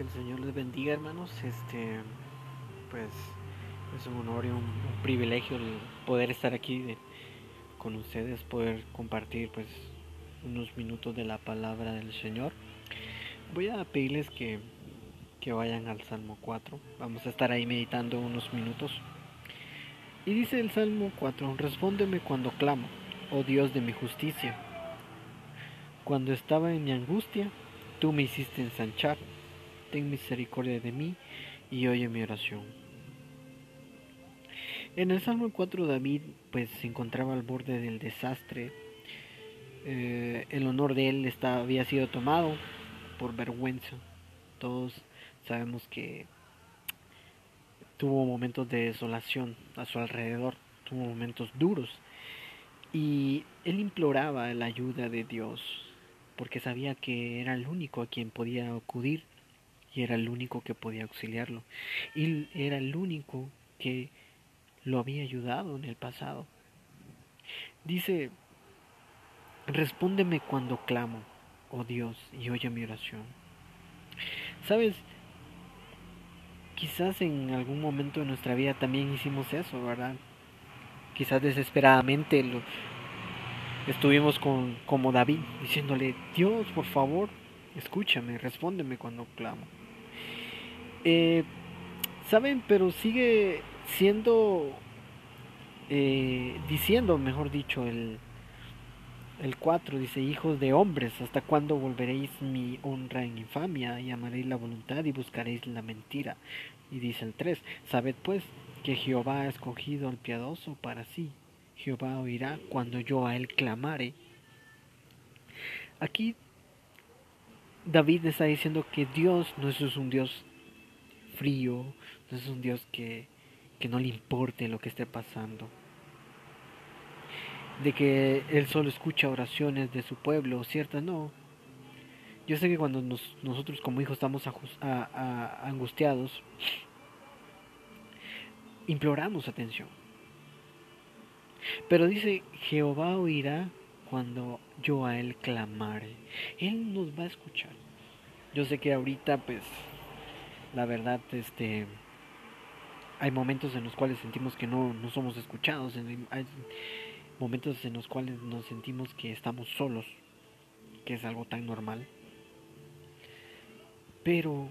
Que el Señor les bendiga, hermanos. Este, pues, es un honor y un, privilegio el poder estar aquí con ustedes, poder compartir, pues, unos minutos de la palabra del Señor. Voy a pedirles que, que vayan al Salmo 4. Vamos a estar ahí meditando unos minutos. Y dice el Salmo 4, respóndeme cuando clamo, oh Dios de mi justicia. Cuando estaba en mi angustia, tú me hiciste ensanchar ten misericordia de mí y oye mi oración. En el Salmo 4 David pues se encontraba al borde del desastre. Eh, el honor de él está, había sido tomado por vergüenza. Todos sabemos que tuvo momentos de desolación a su alrededor, tuvo momentos duros. Y él imploraba la ayuda de Dios, porque sabía que era el único a quien podía acudir y era el único que podía auxiliarlo. Y era el único que lo había ayudado en el pasado. Dice, respóndeme cuando clamo, oh Dios, y oye mi oración. Sabes, quizás en algún momento de nuestra vida también hicimos eso, ¿verdad? Quizás desesperadamente lo, estuvimos con, como David, diciéndole, Dios, por favor, escúchame, respóndeme cuando clamo. Eh, Saben, pero sigue siendo, eh, diciendo, mejor dicho, el, el 4 dice, hijos de hombres, ¿hasta cuándo volveréis mi honra en infamia y amaréis la voluntad y buscaréis la mentira? Y dice el 3, sabed pues que Jehová ha escogido al piadoso para sí. Jehová oirá cuando yo a él clamare. Aquí David está diciendo que Dios no es un Dios frío, no es un Dios que, que no le importe lo que esté pasando. De que Él solo escucha oraciones de su pueblo, ¿cierto? No. Yo sé que cuando nosotros como hijos estamos angustiados, imploramos atención. Pero dice, Jehová oirá cuando yo a Él clamare. Él nos va a escuchar. Yo sé que ahorita pues la verdad, este, hay momentos en los cuales sentimos que no, no somos escuchados, hay momentos en los cuales nos sentimos que estamos solos, que es algo tan normal. Pero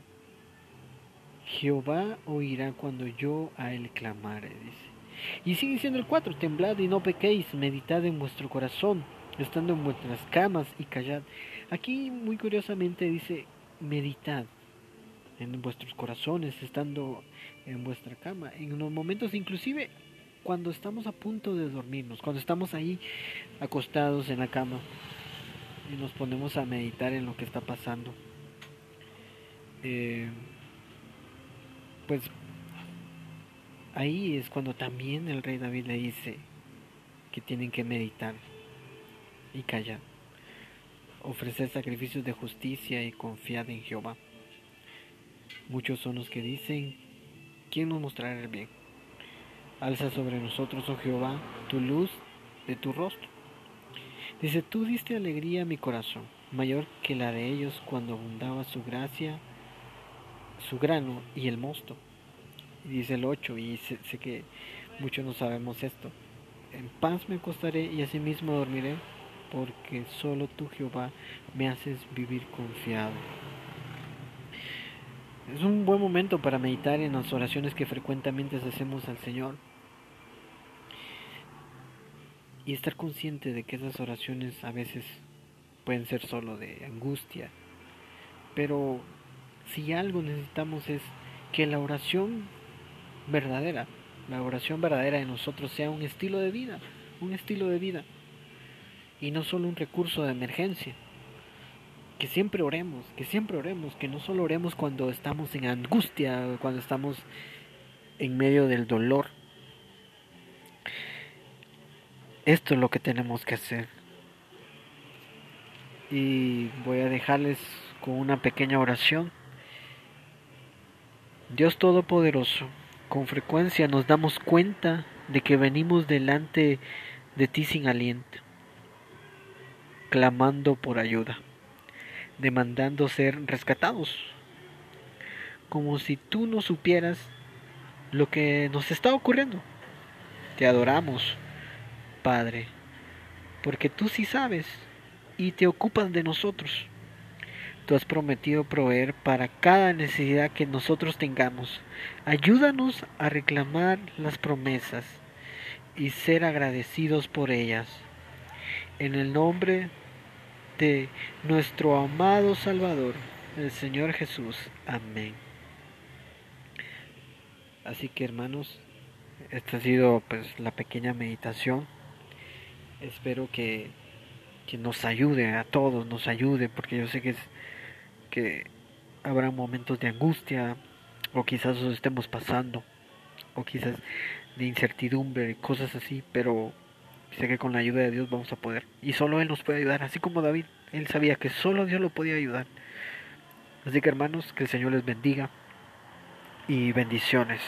Jehová oirá cuando yo a él clamare, dice. Y sigue diciendo el 4, temblad y no pequéis, meditad en vuestro corazón, estando en vuestras camas y callad. Aquí muy curiosamente dice, meditad en vuestros corazones, estando en vuestra cama, en los momentos inclusive cuando estamos a punto de dormirnos, cuando estamos ahí acostados en la cama y nos ponemos a meditar en lo que está pasando. Eh, pues ahí es cuando también el rey David le dice que tienen que meditar y callar, ofrecer sacrificios de justicia y confiar en Jehová. Muchos son los que dicen, ¿quién nos mostrará el bien? Alza sobre nosotros, oh Jehová, tu luz de tu rostro. Dice, tú diste alegría a mi corazón, mayor que la de ellos cuando abundaba su gracia, su grano y el mosto. dice el 8, y sé, que muchos no sabemos esto. En paz me acostaré y asimismo dormiré, porque solo tú, Jehová, me haces vivir confiado. Es un buen momento para meditar en las oraciones que frecuentemente hacemos al Señor. Y estar consciente de que esas oraciones a veces pueden ser solo de angustia. Pero si algo necesitamos es que la oración verdadera, la oración verdadera de nosotros sea un estilo de vida, un estilo de vida. Y no solo un recurso de emergencia que siempre oremos, que siempre oremos, que no solo oremos cuando estamos en angustia, cuando estamos en medio del dolor. Esto es lo que tenemos que hacer. Y voy a dejarles con una pequeña oración. Dios Todopoderoso, con frecuencia nos damos cuenta de que venimos delante de ti sin aliento, clamando por ayuda demandando ser rescatados. como si tú no supieras lo que nos está ocurriendo. Te adoramos, Padre, porque tú sí sabes y te ocupas de nosotros. Tú has prometido proveer para cada necesidad que nosotros tengamos. Ayúdanos a reclamar las promesas y ser agradecidos por ellas. En el nombre de nuestro amado Salvador, el Señor Jesús. Amén. Así que hermanos, esta ha sido pues la pequeña meditación. Espero que, que nos ayude a todos, nos ayude, porque yo sé que es que habrá momentos de angustia, o quizás os estemos pasando, o quizás de incertidumbre, cosas así, pero sé que con la ayuda de Dios vamos a poder. Y solo Él nos puede ayudar, así como David, Él sabía que solo Dios lo podía ayudar. Así que hermanos, que el Señor les bendiga y bendiciones.